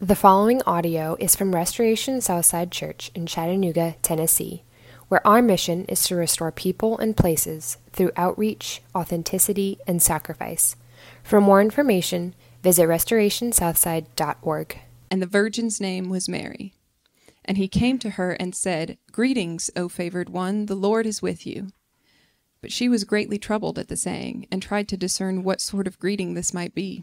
The following audio is from Restoration Southside Church in Chattanooga, Tennessee, where our mission is to restore people and places through outreach, authenticity, and sacrifice. For more information, visit restorationsouthside.org. And the virgin's name was Mary. And he came to her and said, Greetings, O favored one, the Lord is with you. But she was greatly troubled at the saying, and tried to discern what sort of greeting this might be.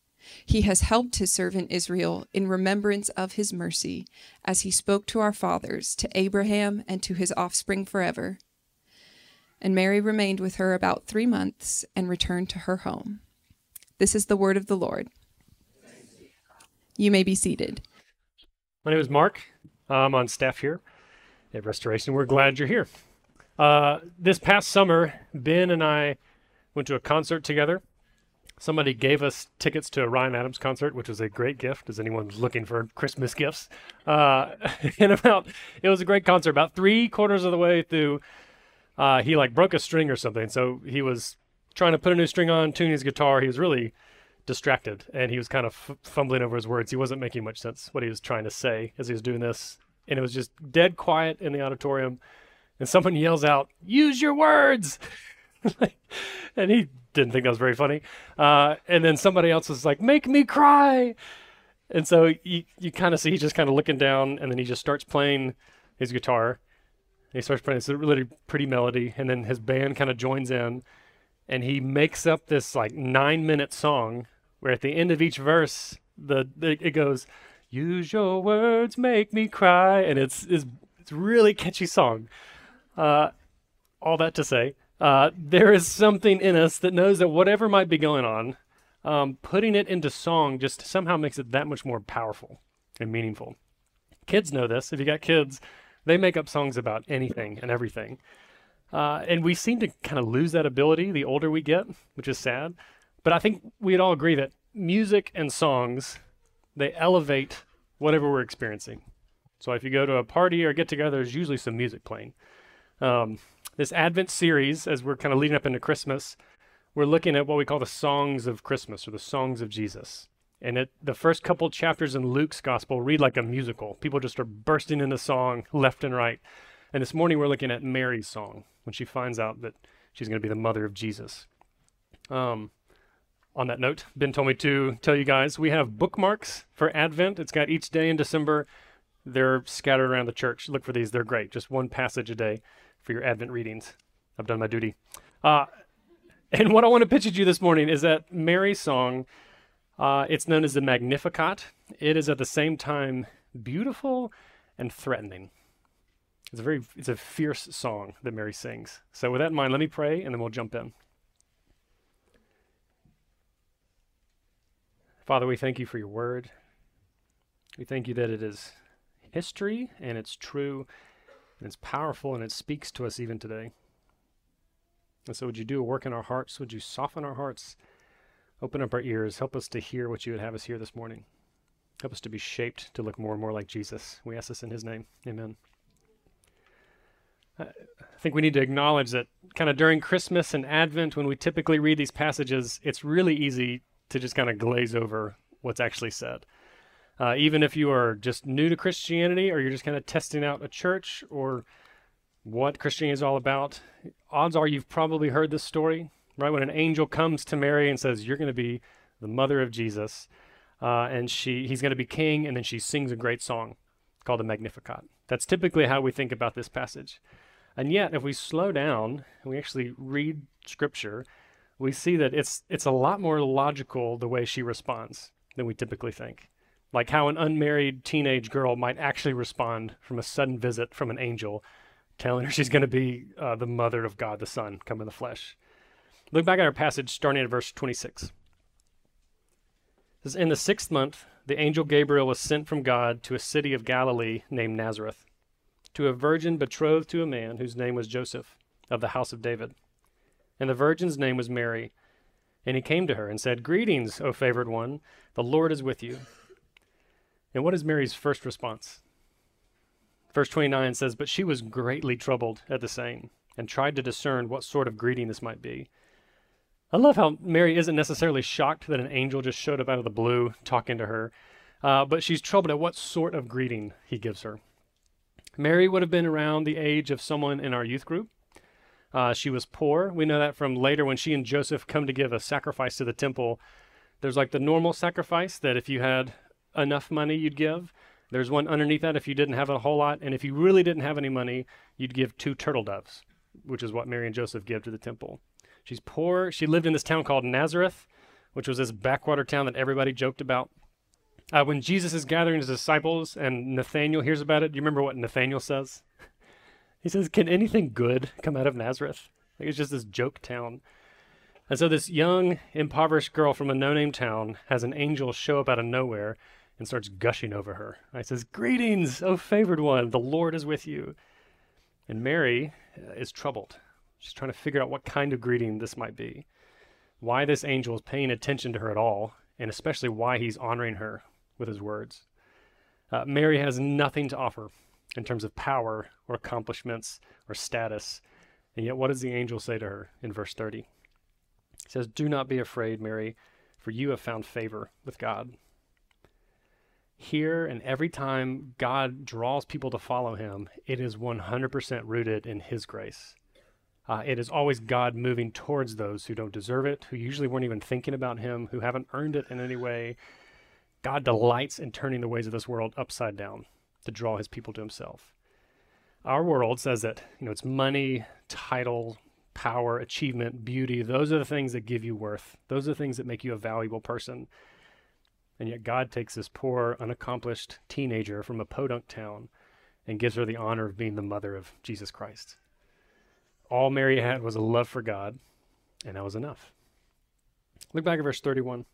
He has helped his servant Israel in remembrance of his mercy, as he spoke to our fathers, to Abraham, and to his offspring forever. And Mary remained with her about three months and returned to her home. This is the word of the Lord. You may be seated. My name is Mark. I'm on staff here at Restoration. We're glad you're here. Uh, this past summer, Ben and I went to a concert together somebody gave us tickets to a Ryan Adams concert, which was a great gift as anyone's looking for Christmas gifts. Uh, and about, it was a great concert. About three quarters of the way through, uh, he like broke a string or something. So he was trying to put a new string on, tune his guitar. He was really distracted and he was kind of f- fumbling over his words. He wasn't making much sense what he was trying to say as he was doing this. And it was just dead quiet in the auditorium. And someone yells out, Use your words! and he didn't think that was very funny. Uh, and then somebody else was like, "Make me cry," and so you you kind of see he's just kind of looking down, and then he just starts playing his guitar. he starts playing this really pretty melody, and then his band kind of joins in, and he makes up this like nine minute song where at the end of each verse, the, the it goes, "Use your words, make me cry," and it's it's it's really catchy song. Uh, all that to say, uh, there is something in us that knows that whatever might be going on, um, putting it into song just somehow makes it that much more powerful and meaningful. Kids know this. If you got kids, they make up songs about anything and everything. Uh, and we seem to kind of lose that ability the older we get, which is sad. But I think we'd all agree that music and songs, they elevate whatever we're experiencing. So if you go to a party or get together, there's usually some music playing. Um, this Advent series, as we're kind of leading up into Christmas, we're looking at what we call the songs of Christmas or the songs of Jesus. And it, the first couple chapters in Luke's gospel read like a musical. People just are bursting into song left and right. And this morning we're looking at Mary's song when she finds out that she's going to be the mother of Jesus. Um, on that note, Ben told me to tell you guys we have bookmarks for Advent. It's got each day in December. They're scattered around the church. Look for these, they're great. Just one passage a day for your Advent readings. I've done my duty. Uh, and what I want to pitch at you this morning is that Mary's song. Uh, it's known as the Magnificat. It is at the same time beautiful and threatening. It's a very it's a fierce song that Mary sings. So with that in mind, let me pray and then we'll jump in. Father, we thank you for your word. We thank you that it is history and it's true and it's powerful and it speaks to us even today. And so, would you do a work in our hearts? Would you soften our hearts? Open up our ears. Help us to hear what you would have us hear this morning. Help us to be shaped to look more and more like Jesus. We ask this in his name. Amen. I think we need to acknowledge that kind of during Christmas and Advent, when we typically read these passages, it's really easy to just kind of glaze over what's actually said. Uh, even if you are just new to Christianity or you're just kind of testing out a church or what Christianity is all about, odds are you've probably heard this story, right? When an angel comes to Mary and says, You're going to be the mother of Jesus, uh, and she he's going to be king, and then she sings a great song called the Magnificat. That's typically how we think about this passage. And yet, if we slow down and we actually read scripture, we see that it's it's a lot more logical the way she responds than we typically think. Like how an unmarried teenage girl might actually respond from a sudden visit from an angel telling her she's going to be uh, the mother of God the Son come in the flesh. Look back at our passage starting at verse 26. It says, In the sixth month, the angel Gabriel was sent from God to a city of Galilee named Nazareth, to a virgin betrothed to a man whose name was Joseph, of the house of David and the virgin's name was Mary. And he came to her and said, Greetings, O favored one, the Lord is with you. And what is Mary's first response? Verse 29 says, But she was greatly troubled at the saying, and tried to discern what sort of greeting this might be. I love how Mary isn't necessarily shocked that an angel just showed up out of the blue talking to her, uh, but she's troubled at what sort of greeting he gives her. Mary would have been around the age of someone in our youth group. Uh, she was poor. We know that from later when she and Joseph come to give a sacrifice to the temple. There's like the normal sacrifice that if you had enough money, you'd give. There's one underneath that if you didn't have a whole lot. And if you really didn't have any money, you'd give two turtle doves, which is what Mary and Joseph give to the temple. She's poor. She lived in this town called Nazareth, which was this backwater town that everybody joked about. Uh, when Jesus is gathering his disciples and Nathaniel hears about it, do you remember what Nathaniel says? He says, Can anything good come out of Nazareth? Like it's just this joke town. And so this young, impoverished girl from a no name town has an angel show up out of nowhere and starts gushing over her. I says, Greetings, O favored one, the Lord is with you. And Mary uh, is troubled. She's trying to figure out what kind of greeting this might be, why this angel is paying attention to her at all, and especially why he's honoring her with his words. Uh, Mary has nothing to offer in terms of power or accomplishments or status. And yet, what does the angel say to her in verse 30? He says, Do not be afraid, Mary, for you have found favor with God. Here and every time God draws people to follow him, it is 100% rooted in his grace. Uh, it is always God moving towards those who don't deserve it, who usually weren't even thinking about him, who haven't earned it in any way. God delights in turning the ways of this world upside down to draw his people to himself. Our world says that, you know, it's money, title, power, achievement, beauty. Those are the things that give you worth. Those are the things that make you a valuable person. And yet God takes this poor, unaccomplished teenager from a podunk town and gives her the honor of being the mother of Jesus Christ. All Mary had was a love for God, and that was enough. Look back at verse 31.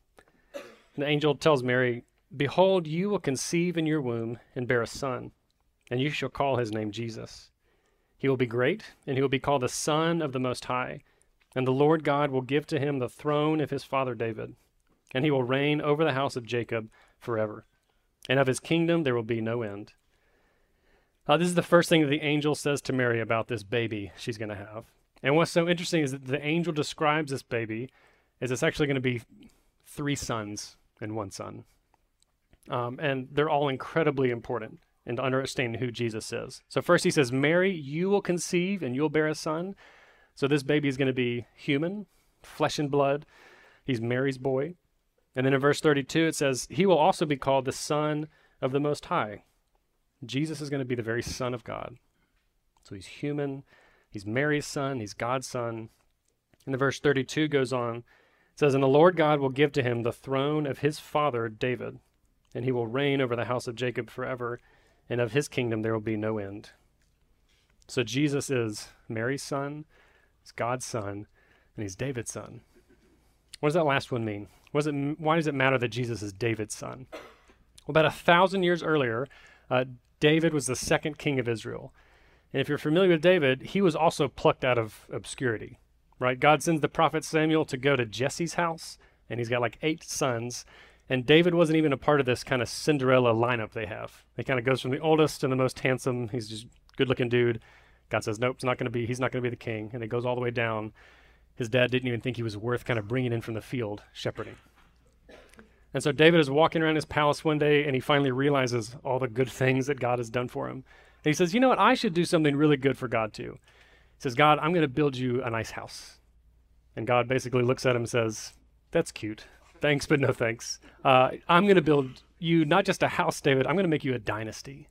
The angel tells Mary, Behold, you will conceive in your womb and bear a son, and you shall call his name Jesus. He will be great, and he will be called the Son of the Most High. And the Lord God will give to him the throne of his father David, and he will reign over the house of Jacob forever. And of his kingdom there will be no end. Uh, this is the first thing that the angel says to Mary about this baby she's going to have. And what's so interesting is that the angel describes this baby as it's actually going to be three sons and one son. Um, and they're all incredibly important in understanding who Jesus is. So, first he says, Mary, you will conceive and you'll bear a son. So, this baby is going to be human, flesh and blood. He's Mary's boy. And then in verse 32, it says, He will also be called the Son of the Most High. Jesus is going to be the very Son of God. So he's human. He's Mary's son. He's God's son. And the verse 32 goes on. It says, And the Lord God will give to him the throne of his father David, and he will reign over the house of Jacob forever, and of his kingdom there will be no end. So Jesus is Mary's son, he's God's son, and he's David's son. What does that last one mean? Was it, why does it matter that Jesus is David's son? Well, about a thousand years earlier, uh, David was the second king of Israel. And if you're familiar with David, he was also plucked out of obscurity, right? God sends the prophet Samuel to go to Jesse's house, and he's got like eight sons. And David wasn't even a part of this kind of Cinderella lineup they have. It kind of goes from the oldest and the most handsome. He's just good looking dude. God says, nope, not going to be, he's not going to be the king. And it goes all the way down. His dad didn't even think he was worth kind of bringing in from the field shepherding. And so David is walking around his palace one day and he finally realizes all the good things that God has done for him. And he says, You know what? I should do something really good for God too. He says, God, I'm going to build you a nice house. And God basically looks at him and says, That's cute. Thanks, but no thanks. Uh, I'm going to build you not just a house, David, I'm going to make you a dynasty.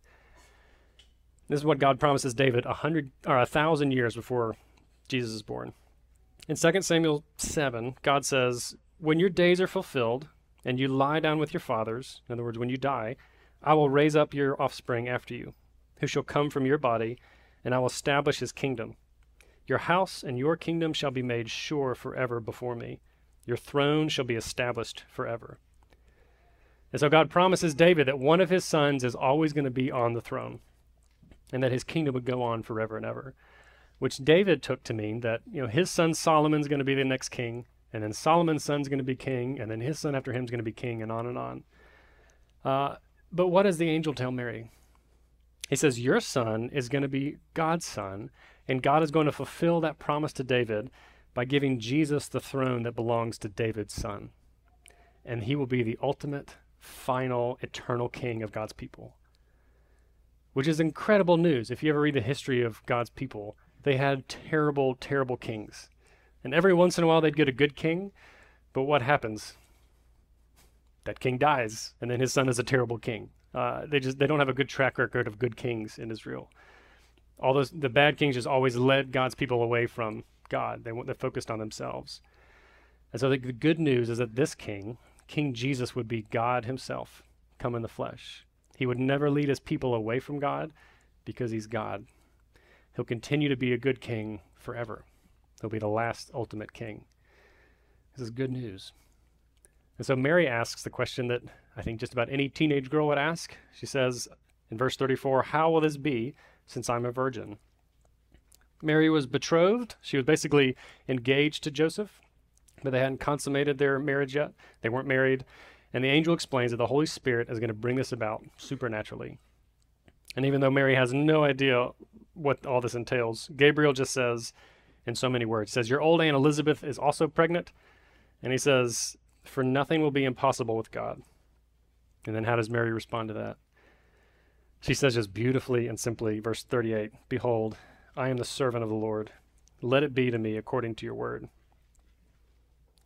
This is what God promises David a hundred or a thousand years before Jesus is born. In 2 Samuel 7, God says, When your days are fulfilled and you lie down with your fathers, in other words, when you die, I will raise up your offspring after you, who shall come from your body, and I will establish his kingdom. Your house and your kingdom shall be made sure forever before me. Your throne shall be established forever. And so God promises David that one of his sons is always going to be on the throne and that his kingdom would go on forever and ever, which David took to mean that, you know, his son Solomon's going to be the next king and then Solomon's son's going to be king, and then his son after him is going to be king, and on and on. Uh, but what does the angel tell Mary? He says, Your son is going to be God's son, and God is going to fulfill that promise to David by giving Jesus the throne that belongs to David's son. And he will be the ultimate, final, eternal king of God's people. Which is incredible news. If you ever read the history of God's people, they had terrible, terrible kings. And every once in a while they'd get a good king, but what happens? That king dies, and then his son is a terrible king. Uh, they just they don't have a good track record of good kings in Israel. All those the bad kings just always led God's people away from God. They they focused on themselves. And so the, the good news is that this king, King Jesus, would be God Himself, come in the flesh. He would never lead his people away from God because he's God. He'll continue to be a good king forever. He'll be the last ultimate king. This is good news. And so Mary asks the question that I think just about any teenage girl would ask. She says in verse 34, How will this be since I'm a virgin? Mary was betrothed. She was basically engaged to Joseph, but they hadn't consummated their marriage yet. They weren't married. And the angel explains that the Holy Spirit is going to bring this about supernaturally. And even though Mary has no idea what all this entails, Gabriel just says, in so many words. Says, Your old Aunt Elizabeth is also pregnant. And he says, For nothing will be impossible with God. And then how does Mary respond to that? She says just beautifully and simply, verse 38 Behold, I am the servant of the Lord. Let it be to me according to your word.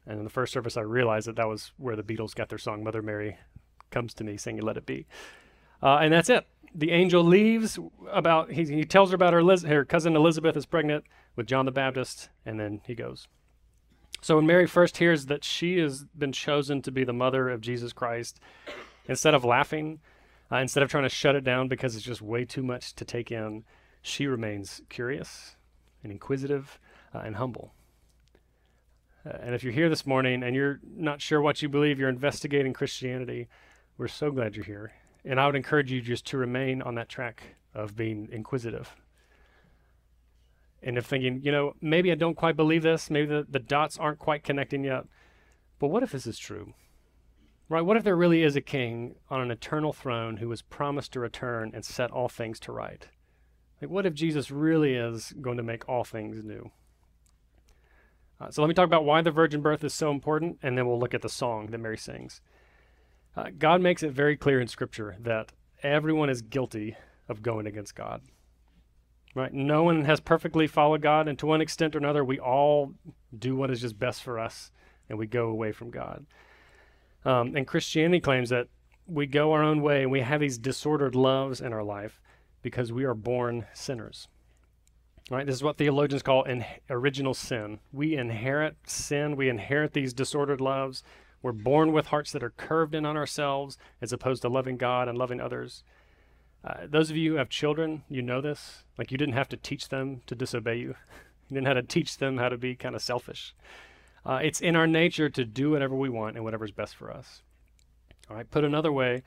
And in the first service, I realized that that was where the Beatles got their song, Mother Mary Comes to Me, singing Let It Be. Uh, and that's it. The angel leaves about, he, he tells her about her, Liz, her cousin Elizabeth is pregnant with John the Baptist, and then he goes. So when Mary first hears that she has been chosen to be the mother of Jesus Christ, instead of laughing, uh, instead of trying to shut it down because it's just way too much to take in, she remains curious and inquisitive uh, and humble. Uh, and if you're here this morning and you're not sure what you believe, you're investigating Christianity, we're so glad you're here. And I would encourage you just to remain on that track of being inquisitive and of thinking, you know, maybe I don't quite believe this, maybe the, the dots aren't quite connecting yet, but what if this is true? Right? What if there really is a king on an eternal throne who was promised to return and set all things to right? Like, what if Jesus really is going to make all things new? Uh, so let me talk about why the virgin birth is so important, and then we'll look at the song that Mary sings. Uh, God makes it very clear in Scripture that everyone is guilty of going against God. Right? No one has perfectly followed God, and to one extent or another, we all do what is just best for us, and we go away from God. Um, and Christianity claims that we go our own way and we have these disordered loves in our life because we are born sinners. Right? This is what theologians call in original sin. We inherit sin, we inherit these disordered loves. We're born with hearts that are curved in on ourselves as opposed to loving God and loving others. Uh, those of you who have children, you know this. Like you didn't have to teach them to disobey you. You didn't have to teach them how to be kind of selfish. Uh, it's in our nature to do whatever we want and whatever's best for us. All right. Put another way,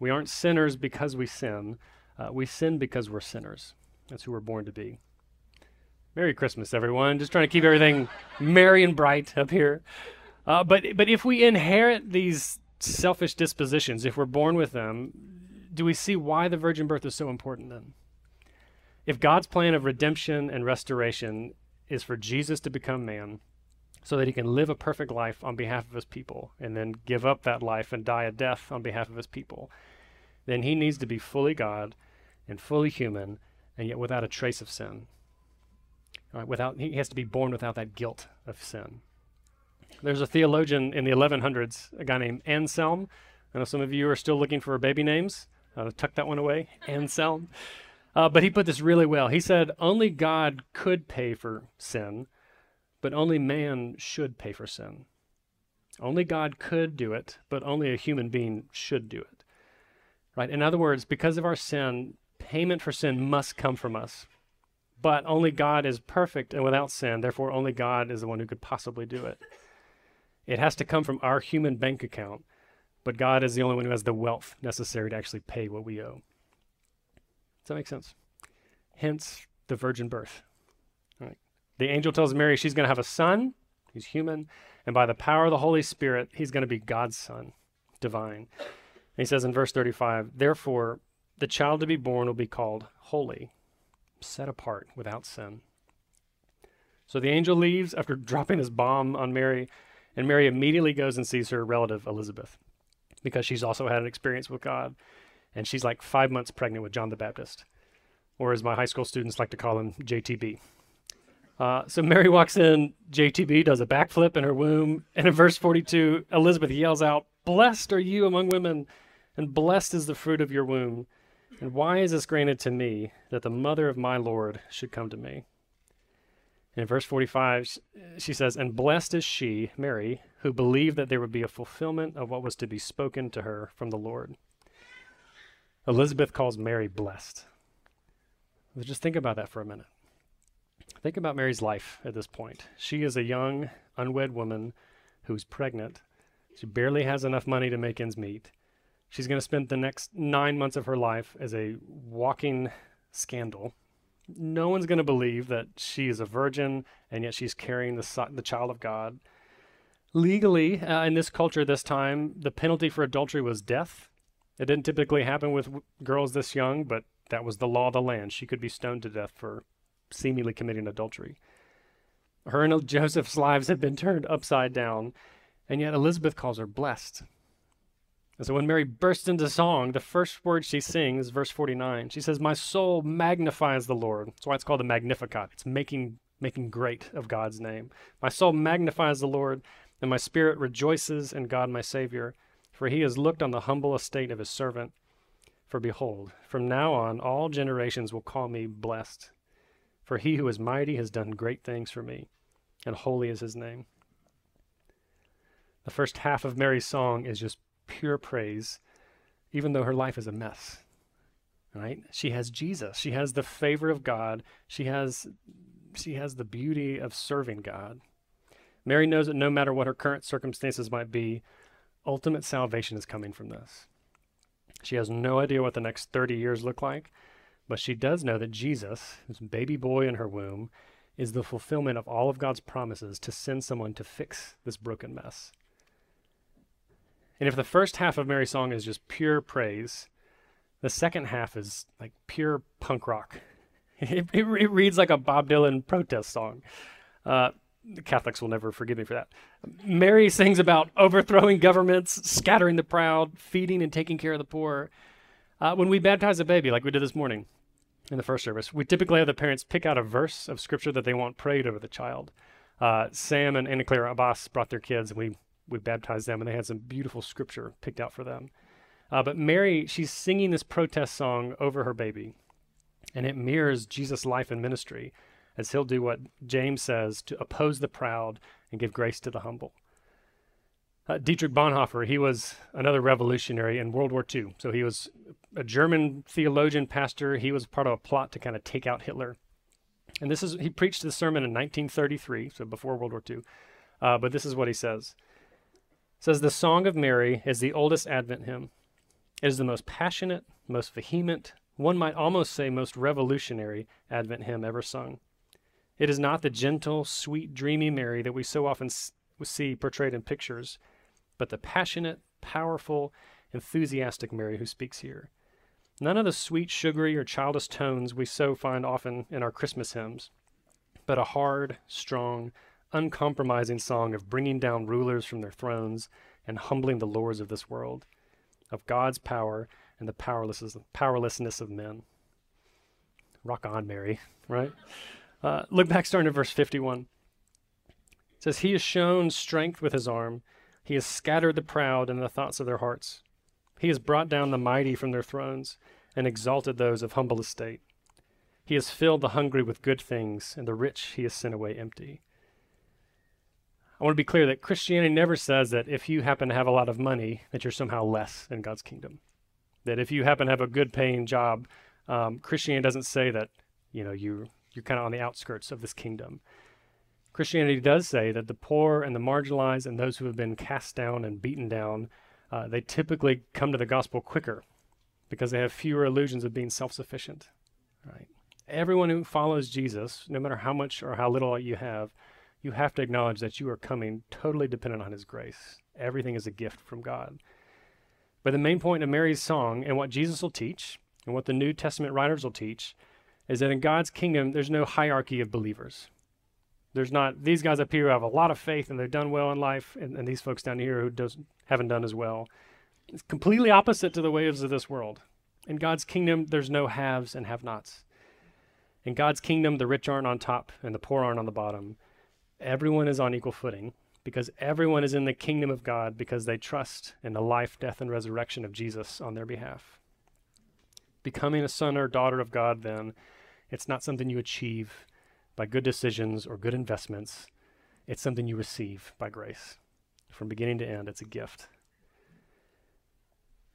we aren't sinners because we sin. Uh, we sin because we're sinners. That's who we're born to be. Merry Christmas, everyone. Just trying to keep everything merry and bright up here. Uh, but but if we inherit these selfish dispositions, if we're born with them, do we see why the virgin birth is so important then? If God's plan of redemption and restoration is for Jesus to become man so that he can live a perfect life on behalf of his people and then give up that life and die a death on behalf of his people, then he needs to be fully God and fully human and yet without a trace of sin. Right, without he has to be born without that guilt of sin. There's a theologian in the 1100s, a guy named Anselm. I know some of you are still looking for baby names. Uh, tuck that one away, Anselm. Uh, but he put this really well. He said, Only God could pay for sin, but only man should pay for sin. Only God could do it, but only a human being should do it. Right? In other words, because of our sin, payment for sin must come from us. But only God is perfect and without sin, therefore, only God is the one who could possibly do it. It has to come from our human bank account, but God is the only one who has the wealth necessary to actually pay what we owe. Does that make sense? Hence the virgin birth. Right. The angel tells Mary she's going to have a son. He's human. And by the power of the Holy Spirit, he's going to be God's son, divine. And he says in verse 35 Therefore, the child to be born will be called holy, set apart, without sin. So the angel leaves after dropping his bomb on Mary, and Mary immediately goes and sees her relative Elizabeth because she's also had an experience with God. And she's like five months pregnant with John the Baptist, or as my high school students like to call him, JTB. Uh, so Mary walks in, JTB does a backflip in her womb, and in verse 42, Elizabeth yells out, Blessed are you among women, and blessed is the fruit of your womb. And why is this granted to me that the mother of my Lord should come to me? In verse 45, she says, And blessed is she, Mary, who believed that there would be a fulfillment of what was to be spoken to her from the Lord. Elizabeth calls Mary blessed. Just think about that for a minute. Think about Mary's life at this point. She is a young, unwed woman who's pregnant. She barely has enough money to make ends meet. She's going to spend the next nine months of her life as a walking scandal. No one's going to believe that she is a virgin and yet she's carrying the, the child of God. Legally, uh, in this culture this time, the penalty for adultery was death. It didn't typically happen with w- girls this young, but that was the law of the land. She could be stoned to death for seemingly committing adultery. Her and Joseph's lives had been turned upside down, and yet Elizabeth calls her blessed. And so when Mary bursts into song, the first word she sings, verse 49, she says, My soul magnifies the Lord. That's why it's called the Magnificat. It's making, making great of God's name. My soul magnifies the Lord, and my spirit rejoices in God my Savior, for he has looked on the humble estate of his servant. For behold, from now on all generations will call me blessed. For he who is mighty has done great things for me, and holy is his name. The first half of Mary's song is just pure praise, even though her life is a mess. Right? She has Jesus. She has the favor of God. She has she has the beauty of serving God. Mary knows that no matter what her current circumstances might be, ultimate salvation is coming from this. She has no idea what the next 30 years look like, but she does know that Jesus, this baby boy in her womb, is the fulfillment of all of God's promises to send someone to fix this broken mess. And if the first half of Mary's song is just pure praise, the second half is like pure punk rock. It, it, it reads like a Bob Dylan protest song. Uh, the Catholics will never forgive me for that. Mary sings about overthrowing governments, scattering the proud, feeding and taking care of the poor. Uh, when we baptize a baby, like we did this morning, in the first service, we typically have the parents pick out a verse of scripture that they want prayed over the child. Uh, Sam and Anna Clara Abbas brought their kids, and we we baptized them, and they had some beautiful scripture picked out for them. Uh, but Mary, she's singing this protest song over her baby, and it mirrors Jesus' life and ministry, as he'll do what James says to oppose the proud and give grace to the humble. Uh, Dietrich Bonhoeffer, he was another revolutionary in World War II. So he was a German theologian, pastor. He was part of a plot to kind of take out Hitler. And this is, he preached the sermon in 1933, so before World War II. Uh, but this is what he says. Says, The Song of Mary is the oldest Advent hymn. It is the most passionate, most vehement, one might almost say most revolutionary Advent hymn ever sung. It is not the gentle, sweet, dreamy Mary that we so often see portrayed in pictures, but the passionate, powerful, enthusiastic Mary who speaks here. None of the sweet, sugary, or childish tones we so find often in our Christmas hymns, but a hard, strong, uncompromising song of bringing down rulers from their thrones and humbling the lords of this world, of God's power and the powerlessness, powerlessness of men. Rock on, Mary, right? Uh, look back starting at verse 51. It says, He has shown strength with his arm. He has scattered the proud in the thoughts of their hearts. He has brought down the mighty from their thrones and exalted those of humble estate. He has filled the hungry with good things, and the rich he has sent away empty. I want to be clear that Christianity never says that if you happen to have a lot of money, that you're somehow less in God's kingdom. That if you happen to have a good paying job, um, Christianity doesn't say that you know you you're kind of on the outskirts of this kingdom. Christianity does say that the poor and the marginalized and those who have been cast down and beaten down uh, they typically come to the gospel quicker because they have fewer illusions of being self-sufficient. Right? Everyone who follows Jesus, no matter how much or how little you have, you have to acknowledge that you are coming totally dependent on His grace. Everything is a gift from God. But the main point of Mary's song and what Jesus will teach and what the New Testament writers will teach is that in God's kingdom, there's no hierarchy of believers. There's not these guys up here who have a lot of faith and they've done well in life, and, and these folks down here who does, haven't done as well. It's completely opposite to the ways of this world. In God's kingdom, there's no haves and have nots. In God's kingdom, the rich aren't on top and the poor aren't on the bottom. Everyone is on equal footing because everyone is in the kingdom of God because they trust in the life, death, and resurrection of Jesus on their behalf. Becoming a son or daughter of God, then, it's not something you achieve by good decisions or good investments. It's something you receive by grace. From beginning to end, it's a gift.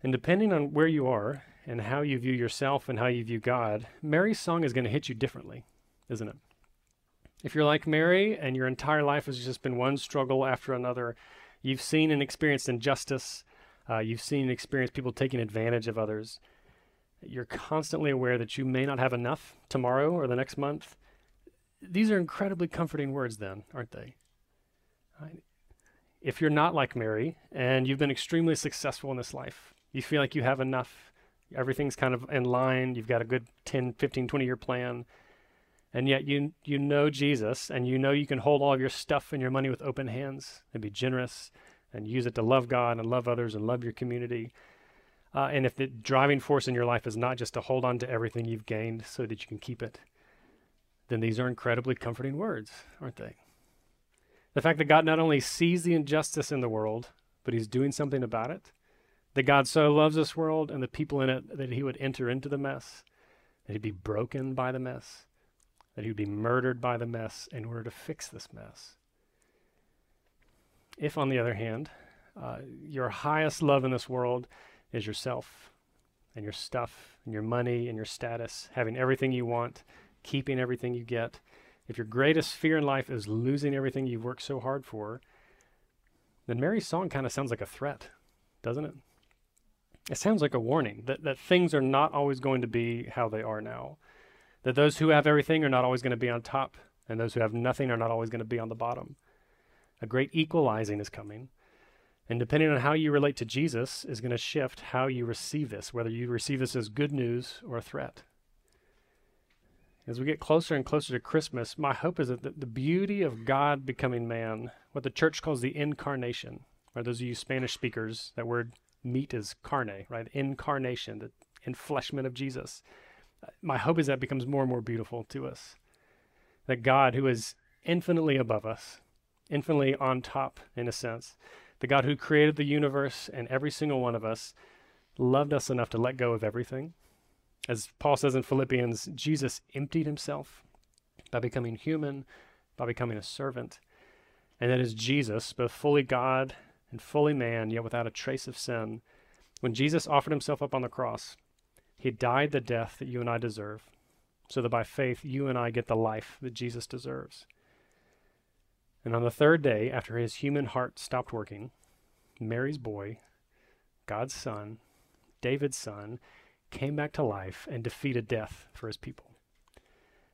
And depending on where you are and how you view yourself and how you view God, Mary's song is going to hit you differently, isn't it? If you're like Mary and your entire life has just been one struggle after another, you've seen and experienced injustice, uh, you've seen and experienced people taking advantage of others, you're constantly aware that you may not have enough tomorrow or the next month, these are incredibly comforting words, then, aren't they? If you're not like Mary and you've been extremely successful in this life, you feel like you have enough, everything's kind of in line, you've got a good 10, 15, 20 year plan, and yet you, you know Jesus and you know you can hold all of your stuff and your money with open hands and be generous and use it to love God and love others and love your community. Uh, and if the driving force in your life is not just to hold on to everything you've gained so that you can keep it, then these are incredibly comforting words, aren't they? The fact that God not only sees the injustice in the world, but he's doing something about it. That God so loves this world and the people in it that he would enter into the mess, that he'd be broken by the mess, that he'd be murdered by the mess in order to fix this mess. If, on the other hand, uh, your highest love in this world is yourself and your stuff and your money and your status, having everything you want, keeping everything you get, if your greatest fear in life is losing everything you've worked so hard for, then Mary's song kind of sounds like a threat, doesn't it? It sounds like a warning that, that things are not always going to be how they are now. That those who have everything are not always going to be on top, and those who have nothing are not always going to be on the bottom. A great equalizing is coming. And depending on how you relate to Jesus, is going to shift how you receive this, whether you receive this as good news or a threat. As we get closer and closer to Christmas, my hope is that the, beauty of God becoming man, what the church calls the incarnation, or those of you Spanish speakers, that word meat is carne, right? Incarnation, the enfleshment of Jesus. My hope is that becomes more and more beautiful to us. That God, who is infinitely above us, infinitely on top, in a sense, the God who created the universe and every single one of us, loved us enough to let go of everything. As Paul says in Philippians, Jesus emptied himself by becoming human, by becoming a servant. And that is Jesus, both fully God and fully man, yet without a trace of sin. When Jesus offered himself up on the cross, he died the death that you and I deserve, so that by faith you and I get the life that Jesus deserves. And on the third day, after his human heart stopped working, Mary's boy, God's son, David's son, came back to life and defeated death for his people.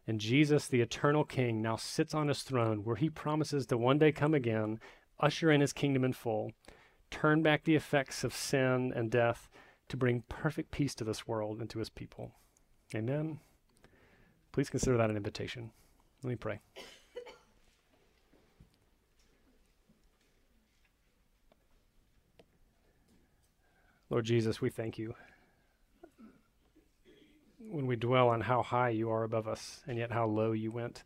And Jesus, the eternal King, now sits on his throne where he promises to one day come again, usher in his kingdom in full, turn back the effects of sin and death to bring perfect peace to this world and to his people. Amen. Please consider that an invitation. Let me pray. Lord Jesus, we thank you when we dwell on how high you are above us and yet how low you went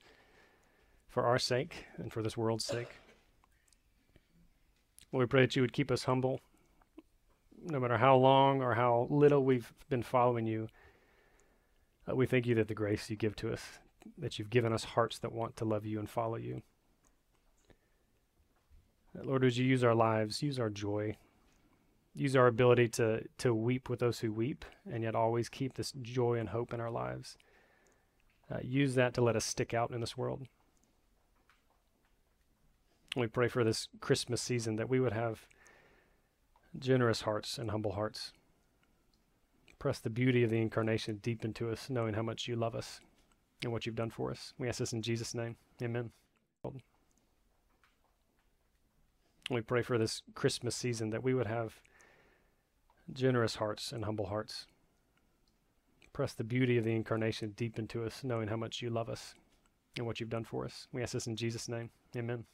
for our sake and for this world's sake. Lord, we pray that you would keep us humble, no matter how long or how little we've been following you. Uh, we thank you that the grace you give to us, that you've given us hearts that want to love you and follow you. Uh, Lord, would you use our lives, use our joy, use our ability to to weep with those who weep and yet always keep this joy and hope in our lives uh, use that to let us stick out in this world we pray for this christmas season that we would have generous hearts and humble hearts press the beauty of the incarnation deep into us knowing how much you love us and what you've done for us we ask this in jesus name amen we pray for this christmas season that we would have generous hearts and humble hearts. Press the beauty of the incarnation deep into us, knowing how much you love us and what you've done for us. We ask this in Jesus' name. Amen.